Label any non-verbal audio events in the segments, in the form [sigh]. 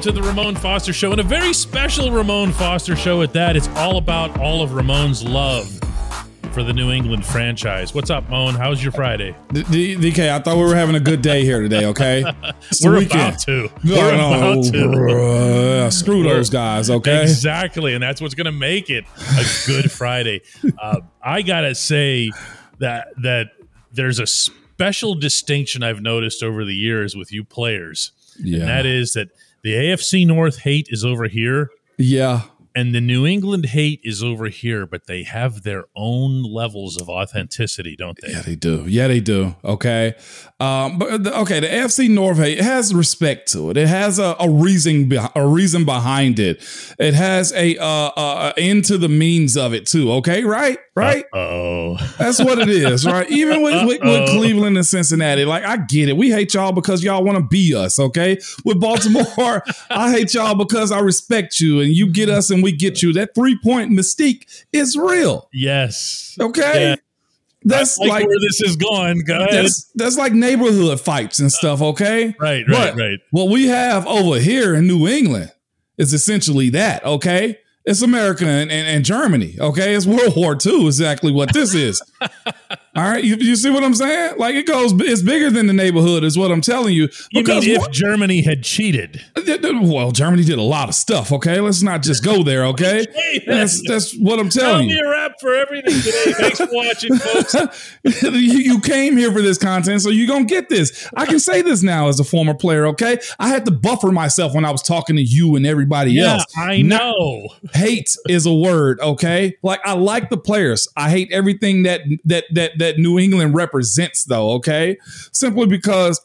welcome to the Ramon Foster Show, and a very special Ramon Foster Show at that. It's all about all of Ramon's love for the New England franchise. What's up, Mon? How's your Friday? D- D- DK, I thought we were having a good day here today. Okay, [laughs] We're weekend. about to. No, We're no, about to. bruh. Screw those guys. Okay. Exactly, and that's what's going to make it a good Friday. [laughs] Uh, I gotta say that that there's a special distinction I've noticed over the years with you players, Yeah. and that is that the AFC North hate is over here, Yeah. And the New England hate is over here, but they have their own levels of authenticity, don't they? Yeah, they do. Yeah, they do. Okay. Um, but the, okay, the AFC North it has respect to it. It has a, a reason be- a reason behind it. It has a uh, uh end to the means of it too. Okay, right, right. Oh, That's what it is, right? Even with, with, with Cleveland and Cincinnati, like I get it. We hate y'all because y'all want to be us, okay? With Baltimore, [laughs] I hate y'all because I respect you and you get us and we get you. That three point mystique is real, yes. okay? Yeah. That's like, like where this is going. Go that's that's like neighborhood fights and stuff, okay? Right, right, But right. What we have over here in New England is essentially that, okay? It's America and, and, and Germany, okay? It's World War II, exactly what this is. [laughs] All right, you, you see what I'm saying? Like it goes, it's bigger than the neighborhood, is what I'm telling you. You mean if what- Germany had cheated? Uh, well, Germany did a lot of stuff, okay? Let's not just go there, okay? [laughs] That's that's what I'm Tell telling me you. a wrap for everything today. Thanks for watching, folks. [laughs] you, you came here for this content, so you're gonna get this. I can say this now as a former player, okay? I had to buffer myself when I was talking to you and everybody Yeah, else. I know. hate is a word okay like i like the players i hate everything that that that that new england represents though okay simply because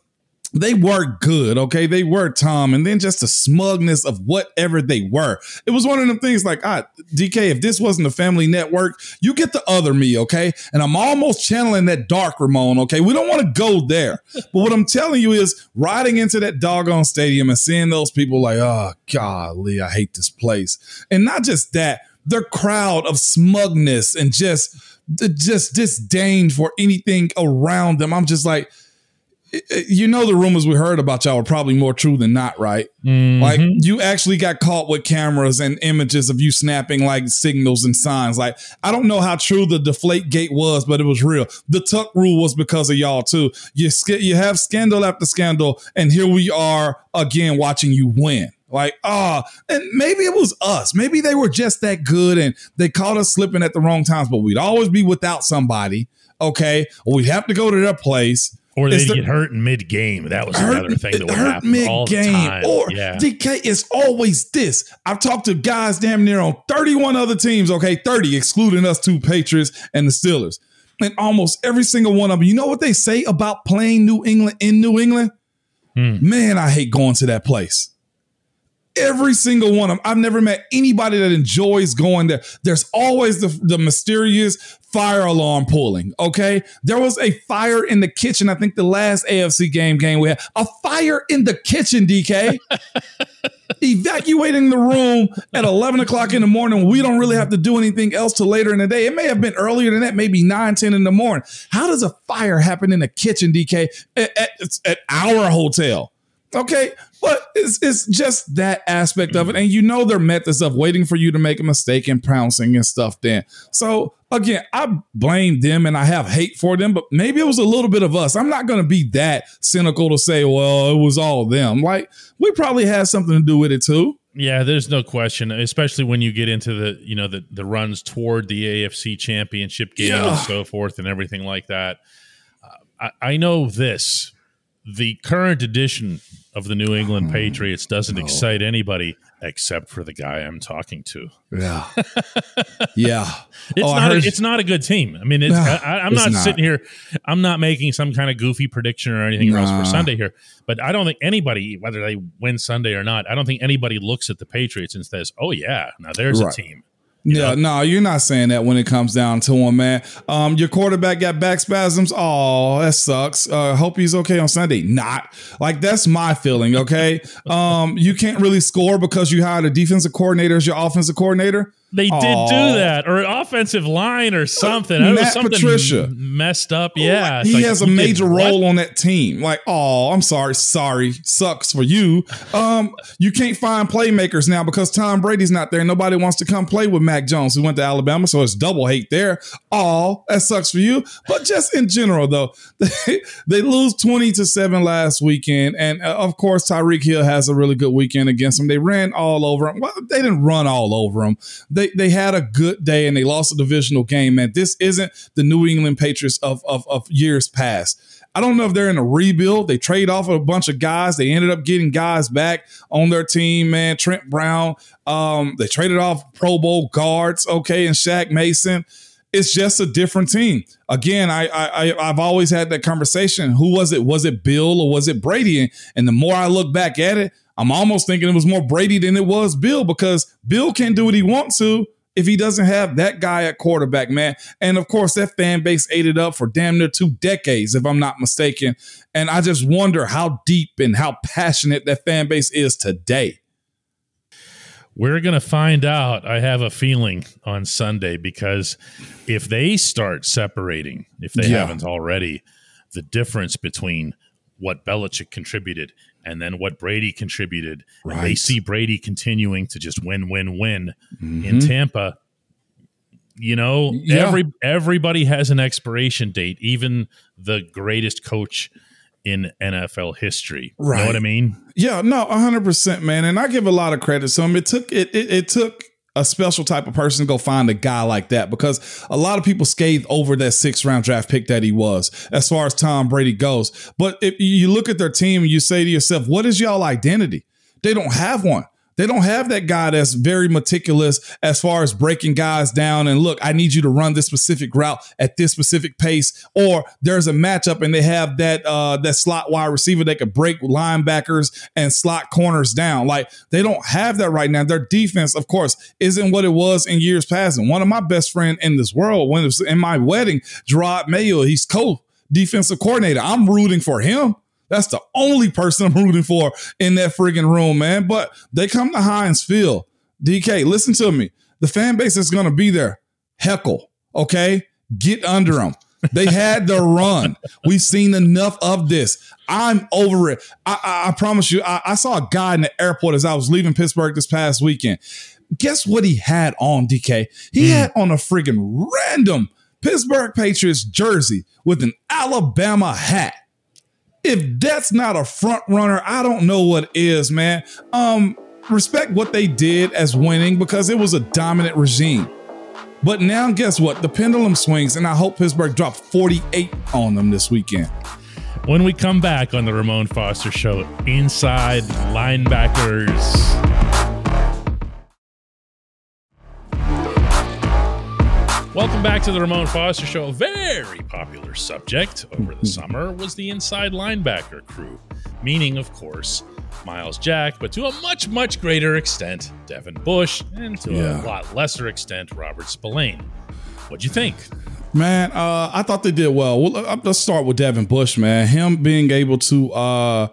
they were good, okay? They were Tom, and then just the smugness of whatever they were. It was one of them things like, ah, DK, if this wasn't a family network, you get the other me, okay? And I'm almost channeling that dark Ramon, okay? We don't want to go there. But what I'm telling you is riding into that doggone stadium and seeing those people like, oh, golly, I hate this place. And not just that, their crowd of smugness and just, just disdain for anything around them. I'm just like, you know the rumors we heard about y'all are probably more true than not, right? Mm-hmm. Like you actually got caught with cameras and images of you snapping like signals and signs. Like I don't know how true the deflate gate was, but it was real. The tuck rule was because of y'all too. You you have scandal after scandal, and here we are again watching you win. Like, ah, and maybe it was us. Maybe they were just that good and they caught us slipping at the wrong times, but we'd always be without somebody. Okay. Or we'd have to go to their place. Or they get hurt in mid game. That was hurt, another thing that would hurt the time. Or yeah. DK is always this. I've talked to guys damn near on 31 other teams, okay, 30, excluding us two Patriots and the Steelers. And almost every single one of them, you know what they say about playing New England in New England? Hmm. Man, I hate going to that place. Every single one of them. I've never met anybody that enjoys going there. There's always the, the mysterious fire alarm pulling. Okay. There was a fire in the kitchen. I think the last AFC game game we had a fire in the kitchen, DK. [laughs] Evacuating the room at 11 o'clock in the morning. We don't really have to do anything else till later in the day. It may have been earlier than that, maybe 9, 10 in the morning. How does a fire happen in the kitchen, DK, at, at, at our hotel? Okay, but it's it's just that aspect of it, and you know their methods of waiting for you to make a mistake and pouncing and stuff. Then, so again, I blame them and I have hate for them, but maybe it was a little bit of us. I'm not going to be that cynical to say, well, it was all them. Like we probably had something to do with it too. Yeah, there's no question, especially when you get into the you know the the runs toward the AFC Championship game Yeah. and so forth and everything like that. Uh, I, I know this: the current edition of the New England hmm. Patriots doesn't excite anybody except for the guy I'm talking to. Yeah, [laughs] yeah. It's Oh, not. A, it's not a good team. I mean, it's, Nah, I, I'm it's not, not. sitting here. I'm not making some kind of goofy prediction or anything else for Sunday here. But I don't think anybody, whether they win Sunday or not, I don't think anybody looks at the Patriots and says, "Oh yeah, now there's Right. a team." Yeah, no, you're not saying that when it comes down to him, man. Um, your quarterback got back spasms. Oh, that sucks. Uh, hope he's okay on Sunday. Not like that's my feeling. Okay, um, you can't really score because you hired a defensive coordinator as your offensive coordinator. They did do that, or offensive line, or something. Was Matt something Patricia. messed up. Yeah, It's he like, has a major what? role on that team. Like, oh, I'm sorry, sorry, sucks for you. Um, you can't find playmakers now because Tom Brady's not there. Nobody wants to come play with Mac Jones, who went to Alabama, so it's double hate there. Oh, that sucks for you. But just in general, though, [laughs] they, they lose 20 to seven last weekend, and uh, of course, Tyreek Hill has a really good weekend against them. They ran all over him. Well, they didn't run all over him. They they had a good day and they lost a divisional game. Man, this isn't the New England Patriots of of, of years past. I don't know if they're in a rebuild. They trade off a bunch of guys. They ended up getting guys back on their team, man. Trent Brown. Um, they traded off Pro Bowl guards, okay, and Shaq Mason. It's just a different team. Again, I, I I've always had that conversation. Who was it? Was it Bill or was it Brady? And the more I look back at it, I'm almost thinking it was more Brady than it was Bill because Bill can do what he wants to if he doesn't have that guy at quarterback, man. And of course, that fan base ate it up for damn near two decades, if I'm not mistaken. And I just wonder how deep and how passionate that fan base is today. We're going to find out, I have a feeling, on Sunday because if they start separating, if they Yeah. haven't already, the difference between what Belichick contributed and then what Brady contributed, and they see Brady continuing to just win, win, win in Mhm. Tampa. You know, Yeah. every everybody has an expiration date, even the greatest coach in NFL history. You know Right. what I mean? Yeah, no, hundred percent, man. And I give a lot of credit to him. It took it, it it took a special type of person to go find a guy like that because a lot of people scathe over that six round draft pick that he was as far as Tom Brady goes. But if you look at their team and you say to yourself, what is y'all identity? They don't have one. They don't have that guy that's very meticulous as far as breaking guys down and look, I need you to run this specific route at this specific pace. Or there's a matchup and they have that uh that slot wide receiver that could break linebackers and slot corners down. Like they don't have that right now. Their defense, of course, isn't what it was in years past. And one of my best friend in this world, when it was in my wedding, Jerod Mayo, he's co defensive coordinator. I'm rooting for him. That's the only person I'm rooting for in that friggin' room, man. But they come to Heinz Field. DK, listen to me. The fan base is going to be there. Heckle, okay? Get under them. They had their run. We've seen enough of this. I'm over it. I, I, I promise you. I, I saw a guy in the airport as I was leaving Pittsburgh this past weekend. Guess what he had on, DK? He hmm. had on a friggin' random Pittsburgh Patriots jersey with an Alabama hat if that's not a front runner, I don't know what is, man. Um, respect what they did as winning because it was a dominant regime. But now, guess what? The pendulum swings, and I hope Pittsburgh dropped 48 on them this weekend. When we come back on the Ramon Foster Show, inside linebackers. Welcome back to the Ramon Foster Show. A very popular subject over the summer was the inside linebacker crew, meaning, of course, Myles Jack, but to a much, much greater extent, Devin Bush, and to Yeah. a lot lesser extent, Robert Spillane. What'd you think? Man, uh, I thought they did well. well. uh, Let's start with Devin Bush, man. Him being able to uh,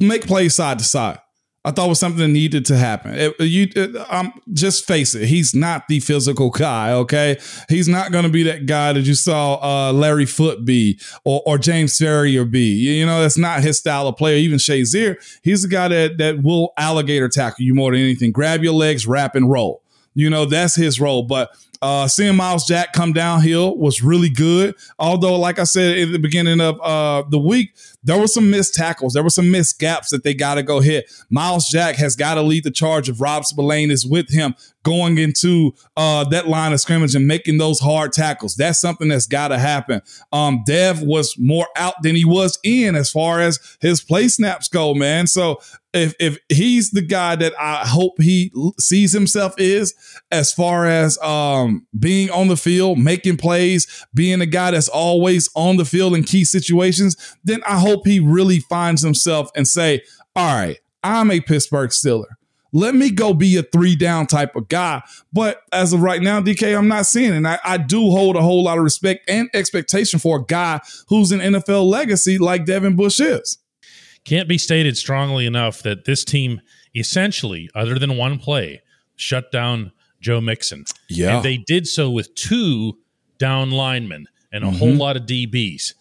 make plays side to side. I thought was something that needed to happen. It- you, it, um, just face it. He's not the physical guy. Okay, he's not going to be that guy that you saw uh, Larry Foote be or, or James Farrior be. You, you know, that's not his style of player. Even Shazier, he's the guy that that will alligator tackle you more than anything. Grab your legs, wrap and roll. You know, that's his role. But uh, seeing Myles Jack come downhill was really good. Although, like I said at the beginning of uh, the week, there were some missed tackles. There were some missed gaps that they got to go hit. Myles Jack has got to lead the charge if Rob Spillane is with him going into uh, that line of scrimmage and making those hard tackles. That's something that's got to happen. Um, Dev was more out than he was in as far as his play snaps go, man. So if if he's the guy that I hope he sees himself is as far as um being on the field, making plays, being a guy that's always on the field in key situations, then I hope he really finds himself and say, "All right, I'm a Pittsburgh Steeler. Let me go be a three down type of guy." But as of right now, DK, I'm not seeing it. And I, I do hold a whole lot of respect and expectation for a guy who's an NFL legacy like Devin Bush is. Can't be stated strongly enough that this team essentially, other than one play, shut down Joe Mixon. Yeah. And they did so with two down linemen and a Mm-hmm. whole lot of DBs.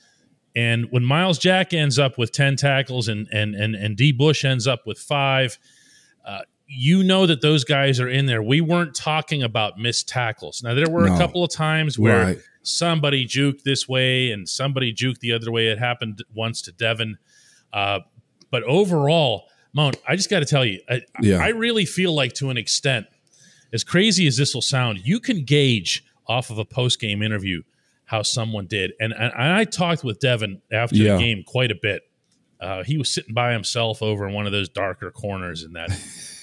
And when Myles Jack ends up with 10 tackles and and and, and D Bush ends up with five, uh, you know that those guys are in there. We weren't talking about missed tackles. Now there were No. a couple of times where Right. somebody juked this way and somebody juked the other way. It happened once to Devin. Uh, but overall, Mon, I just got to tell you, I, Yeah. I really feel like to an extent, as crazy as this will sound, you can gauge off of a post game interview how someone did. And, and I talked with Devin after Yeah. the game quite a bit. Uh, he was sitting by himself over in one of those darker corners in that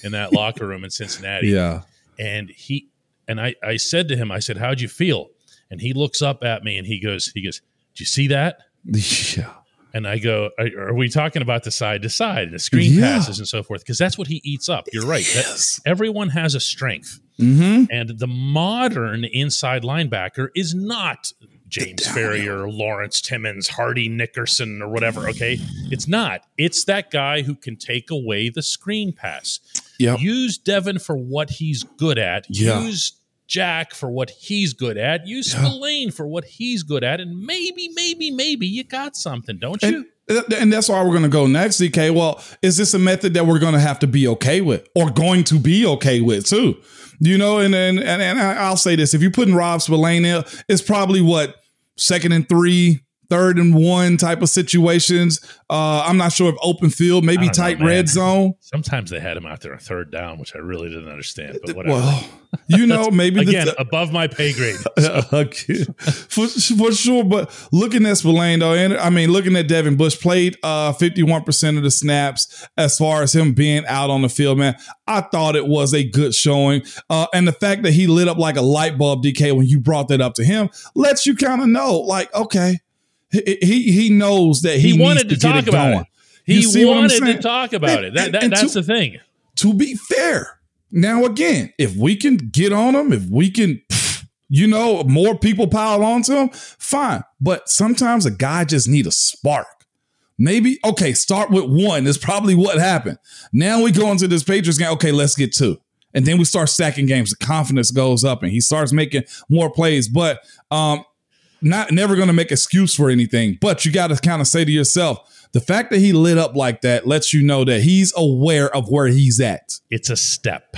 in that [laughs] locker room in Cincinnati Yeah. and he and I, I said to him, I said, How'd you feel? And he looks up at me and he goes, he goes, "Do you see that? [laughs] Yeah. And I go, Are, are we talking about the side to side the screen Yeah. passes and so forth? Because that's what he eats up. You're right. That- everyone has a strength. Mm-hmm. And the modern inside linebacker is not James Farrior, Lawrence Timmons, Hardy Nickerson, or whatever. Okay. It's not. It's that guy who can take away the screen pass. Yep. Use Devin for what he's good at. Yeah. Use Jack for what he's good at. Use Yeah. Spillane for what he's good at. And maybe, maybe, maybe you got something, don't you? And, and that's why we're going to go next, DK. Well, is this a method that we're going to have to be okay with or going to be okay with too? You know, and and and, and I'll say this: if you're putting Rob Spillane in, it's probably what second and three, third and one type of situations. Uh, I'm not sure if open field, maybe don't know, tight red zone. Sometimes they had him out there on third down, which I really didn't understand. But whatever. Well, [laughs] you know, maybe the- Again, above my pay grade. [laughs] for, for sure. But looking at Spillane, though, and I mean, looking at Devin Bush, played uh, 51% of the snaps as far as him being out on the field, man. I thought it was a good showing. Uh, and the fact that he lit up like a light bulb, DK, when you brought that up to him, lets you kind of know, like, okay, he, he he knows that he, He, wanted to, get talk it about going. it. He You see what I'm wanted to talk about And- it. That, that, and that's to- the thing. to be fair. Now, again, if we can get on them, if we can, you know, more people pile onto them, fine. But sometimes a guy just need a spark. Maybe, okay, start with one. Is probably what happened. Now we go into this Patriots game. Okay, let's get two. And then we start stacking games. The confidence goes up and he starts making more plays. But um, not never going to make excuse for anything. But you got to kind of say to yourself, the fact that he lit up like that lets you know that he's aware of where he's at. It's a step.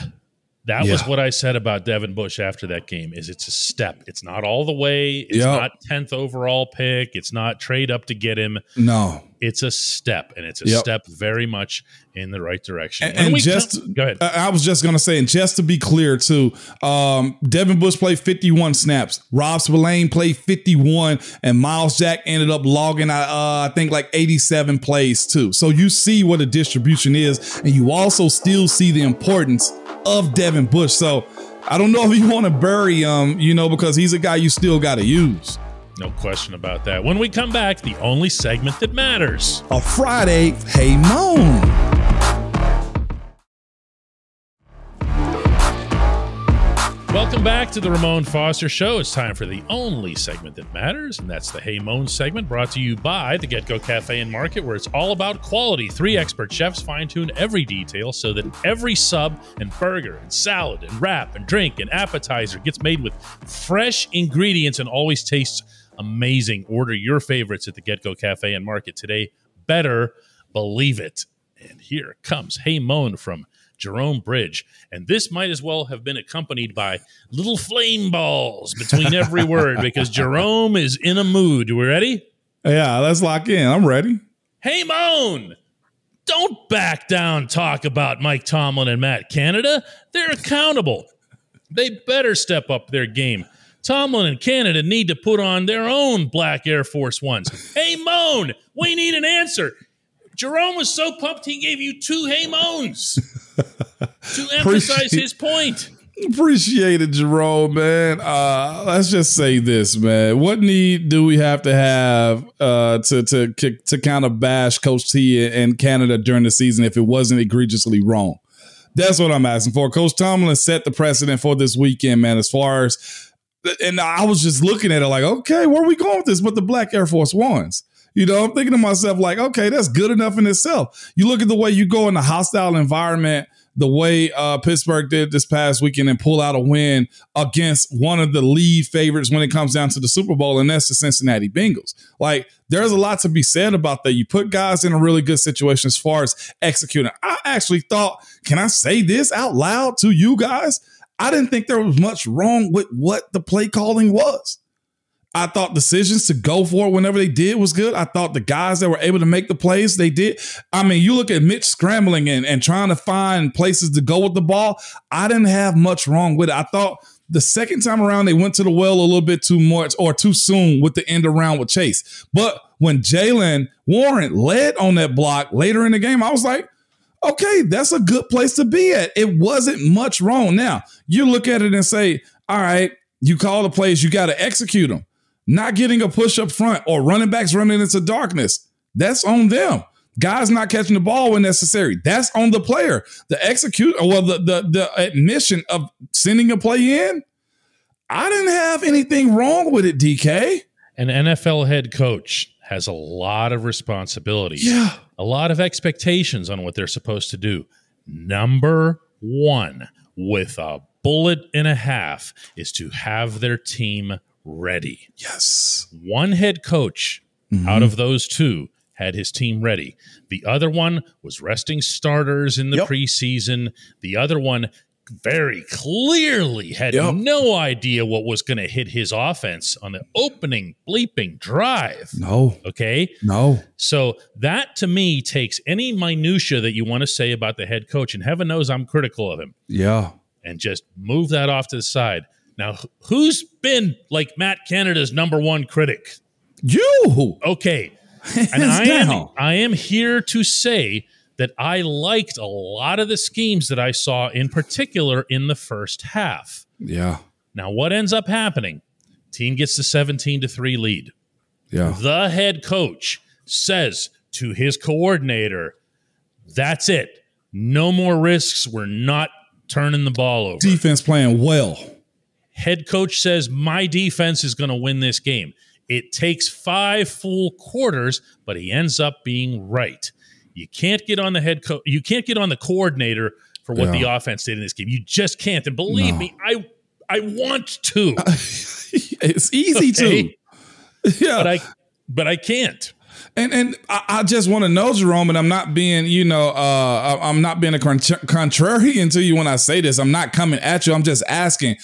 That was what I said about Devin Bush after that game. Is it's a step. It's not all the way. It's Yeah. not tenth overall pick. It's not trade up to get him. No. It's a step, and it's a Yep. step very much in the right direction. And- and just- come- go ahead. I I was just gonna say, and just to be clear too, um, Devin Bush played 51 snaps. Rob Spillane played 51, and Myles Jack ended up logging, uh, I think, like 87 plays too. So you see what a distribution is, and you also still see the importance of Devin Bush. So I don't know if you want to bury him, you know, because he's a guy you still got to use. No question about that. When we come back, the only segment that matters. A Friday, hey Mon. Welcome back to the Ramon Foster Show. It's time for the only segment that matters, and that's the Hey Mon segment brought to you by the GetGo Cafe and Market, where it's all about quality. Three expert chefs fine tune every detail so that every sub and burger and salad and wrap and drink and appetizer gets made with fresh ingredients and always tastes amazing. Order your favorites at the GetGo Cafe and Market today. Better believe it. And here comes Hey Mon from Jerome Bridge. And this might as well have been accompanied by little flame balls between every [laughs] word because Jerome is in a mood. We ready? Yeah, let's lock in. I'm ready. Hey Mon! Don't back down talk about Mike Tomlin and Matt Canada. They're accountable. They better step up their game. Tomlin and Canada need to put on their own black Air Force Ones. Hey Mon, we need an answer. Jerome was so pumped he gave you two hey moans [laughs] to emphasize his point. Appreciate it, Jerome, man. Uh, let's just say this, man. What need do we have to have uh, to to to kind of bash Coach T and Canada during the season if it wasn't egregiously wrong? That's what I'm asking for. Coach Tomlin set the precedent for this weekend, man. As far as and I was just looking at it like, okay, where are we going with this? But the Black Air Force Ones. You know, I'm thinking to myself, like, okay, that's good enough in itself. You look at the way you go in a hostile environment the way uh, Pittsburgh did this past weekend and pull out a win against one of the lead favorites when it comes down to the Super Bowl, and that's the Cincinnati Bengals. Like, there's a lot to be said about that. You put guys in a really good situation as far as executing. I actually thought, can I say this out loud to you guys? I didn't think there was much wrong with what the play calling was. I thought decisions to go for it whenever they did was good. I thought the guys that were able to make the plays, they did. I mean, you look at Mitch scrambling and, and trying to find places to go with the ball. I didn't have much wrong with it. I thought the second time around they went to the well a little bit too much or too soon with the end around with Chase. But when Jaylen Warren led on that block later in the game, I was like, okay, that's a good place to be at. It wasn't much wrong. Now, you look at it and say, all right, you call the plays, you got to execute them not getting a push up front or running backs running into darkness. That's on them. Guys not catching the ball when necessary. That's on the player. The execute, well, the, the the admission of sending a play in. I didn't have anything wrong with it, DK. An NFL head coach has a lot of responsibilities, Yeah. A lot of expectations on what they're supposed to do. Number one, with a bullet and a half, is to have their team ready. Yes. One head coach mm-hmm. out of those two had his team ready. The other one was resting starters in the yep. preseason. The other one very clearly had yep. no idea what was going to hit his offense on the opening bleeping drive. No. Okay? No. So that to me takes any minutia that you want to say about the head coach and heaven knows I'm critical of him. Yeah. And just move that off to the side. Now, who's been like Matt Canada's number one critic? You. Okay. [laughs] and I am, I am here to say that I liked a lot of the schemes that I saw, in particular in the first half. Yeah. Now, what ends up happening? Team gets the 17 to 3 lead. Yeah. The head coach says to his coordinator, That's it. No more risks. We're not turning the ball over. Defense playing well. Head coach says, My defense is going to win this game. It takes five full quarters, but he ends up being right. You can't get on the head coach, you can't get on the coordinator for what yeah. the offense did in this game. You just can't. And believe no. me, I I want to. [laughs] it's easy okay? to. [laughs] Yeah. But I but I can't. And and I, I just want to know, Jerome, and I'm not being, you know, uh, I'm not being a contrarian to you when I say this. I'm not coming at you. I'm just asking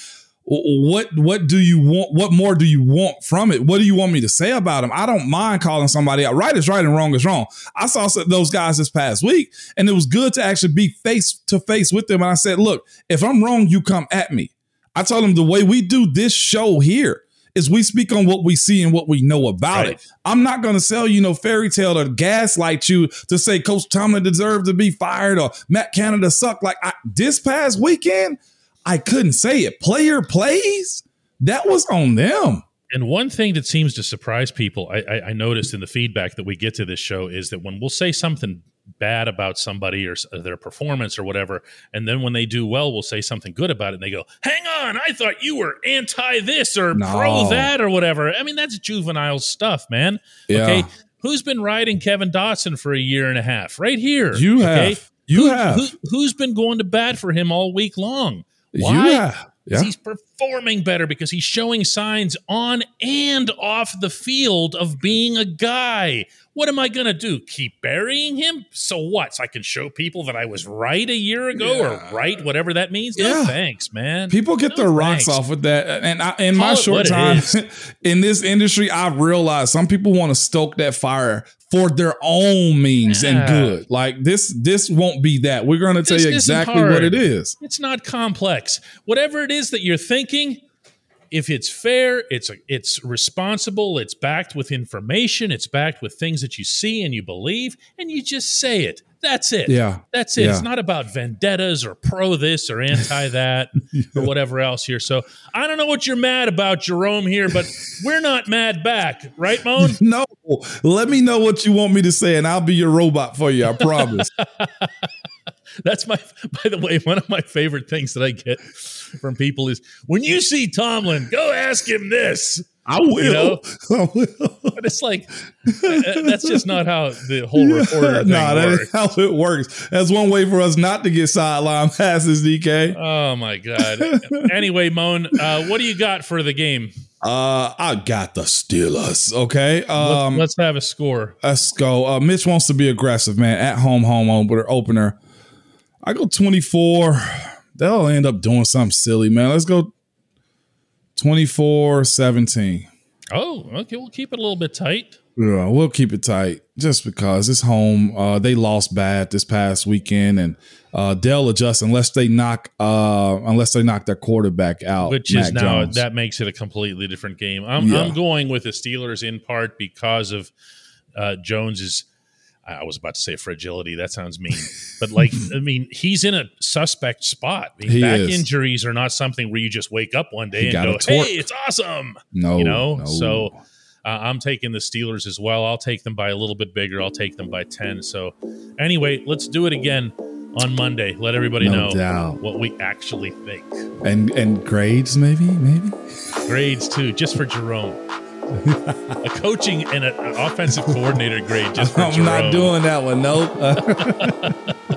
what what do you want what more do you want from it what do you want me to say about him i don't mind calling somebody out right is right and wrong is wrong i saw those guys this past week and it was good to actually be face to face with them and i said look if i'm wrong you come at me i told them the way we do this show here is we speak on what we see and what we know about right. it. I'm not going to sell you no fairy tale to gaslight you to say Coach Tomlin deserved to be fired or Matt Canada sucked. Like I, this past weekend, I couldn't say it. Player plays, that was on them. And one thing that seems to surprise people, I, I, I, noticed in the feedback that we get to this show, is that when we'll say something bad about somebody or uh, their performance or whatever, and then when they do well, we'll say something good about it, and they go, "Hang on, I thought you were anti this or no. pro that or whatever." I mean, that's juvenile stuff, man. Yeah. Okay, who's been riding Kevin Dotson for a year and a half? Right here, you okay? have. You who, have. Who, who's been going to bat for him all week long? Why? Yeah. Yeah. He's performing better because he's showing signs on and off the field of being a guy. What am I going to do? Keep burying him? So what? So I can show people that I was right a year ago yeah. or right, whatever that means? No yeah. thanks, man. People get no their rocks off with that. And I, in Call my short time [laughs] in this industry, I've realized some people want to stoke that fire for their own means yeah. and good. Like this, this won't be that. We're going to tell you exactly what it is. It's not complex. Whatever it is that you're thinking, if it's fair, it's it's responsible, it's backed with information, it's backed with things that you see and you believe, and you just say it. That's it. Yeah. That's it. Yeah. It's not about vendettas or pro this or anti [laughs] that yeah. or whatever else here. So I don't know what you're mad about, Jerome, here, but we're not mad back, right, Mon? [laughs] No. Let me know what you want me to say, and I'll be your robot for you. I promise. [laughs] That's my, by the way, one of my favorite things that I get from people is when you see Tomlin, go ask him this. I will. You know? [laughs] I will. But it's like uh, that's just not how the whole reporter nah, that is how it works. That's one way for us not to get sideline passes, DK. Oh my god. anyway, Mon, uh, what do you got for the game? Uh, I got the Steelers. Okay. Um, let's, let's have a score. Let's go. Uh, Mitch wants to be aggressive, man. At home, home opener. Opener. I go twenty four. They'll end up doing something silly, man. Let's go 24-17. Oh, okay. We'll keep it a little bit tight. Yeah, we'll keep it tight just because it's home. Uh, they lost bad this past weekend, and uh, they'll adjust unless they knock uh, unless they knock their quarterback out, which Mac is now Jones. that makes it a completely different game. I'm Yeah. I'm going with the Steelers in part because of uh, Jones's. I was about to say fragility. That sounds mean, but like [laughs] I mean, he's in a suspect spot. I mean, back is. injuries are not something where you just wake up one day He and go, "Hey, it's awesome." no, you know, no. so uh, I'm taking the Steelers as well. I'll take them by a little bit bigger. I'll take them by 10. So, anyway, let's do it again on Monday. Let everybody No know doubt. what we actually think. and and grades maybe maybe. Grades, too, just for Jerome. A coaching and an offensive coordinator grade just I'm Jerome. not doing that one. Nope. [laughs]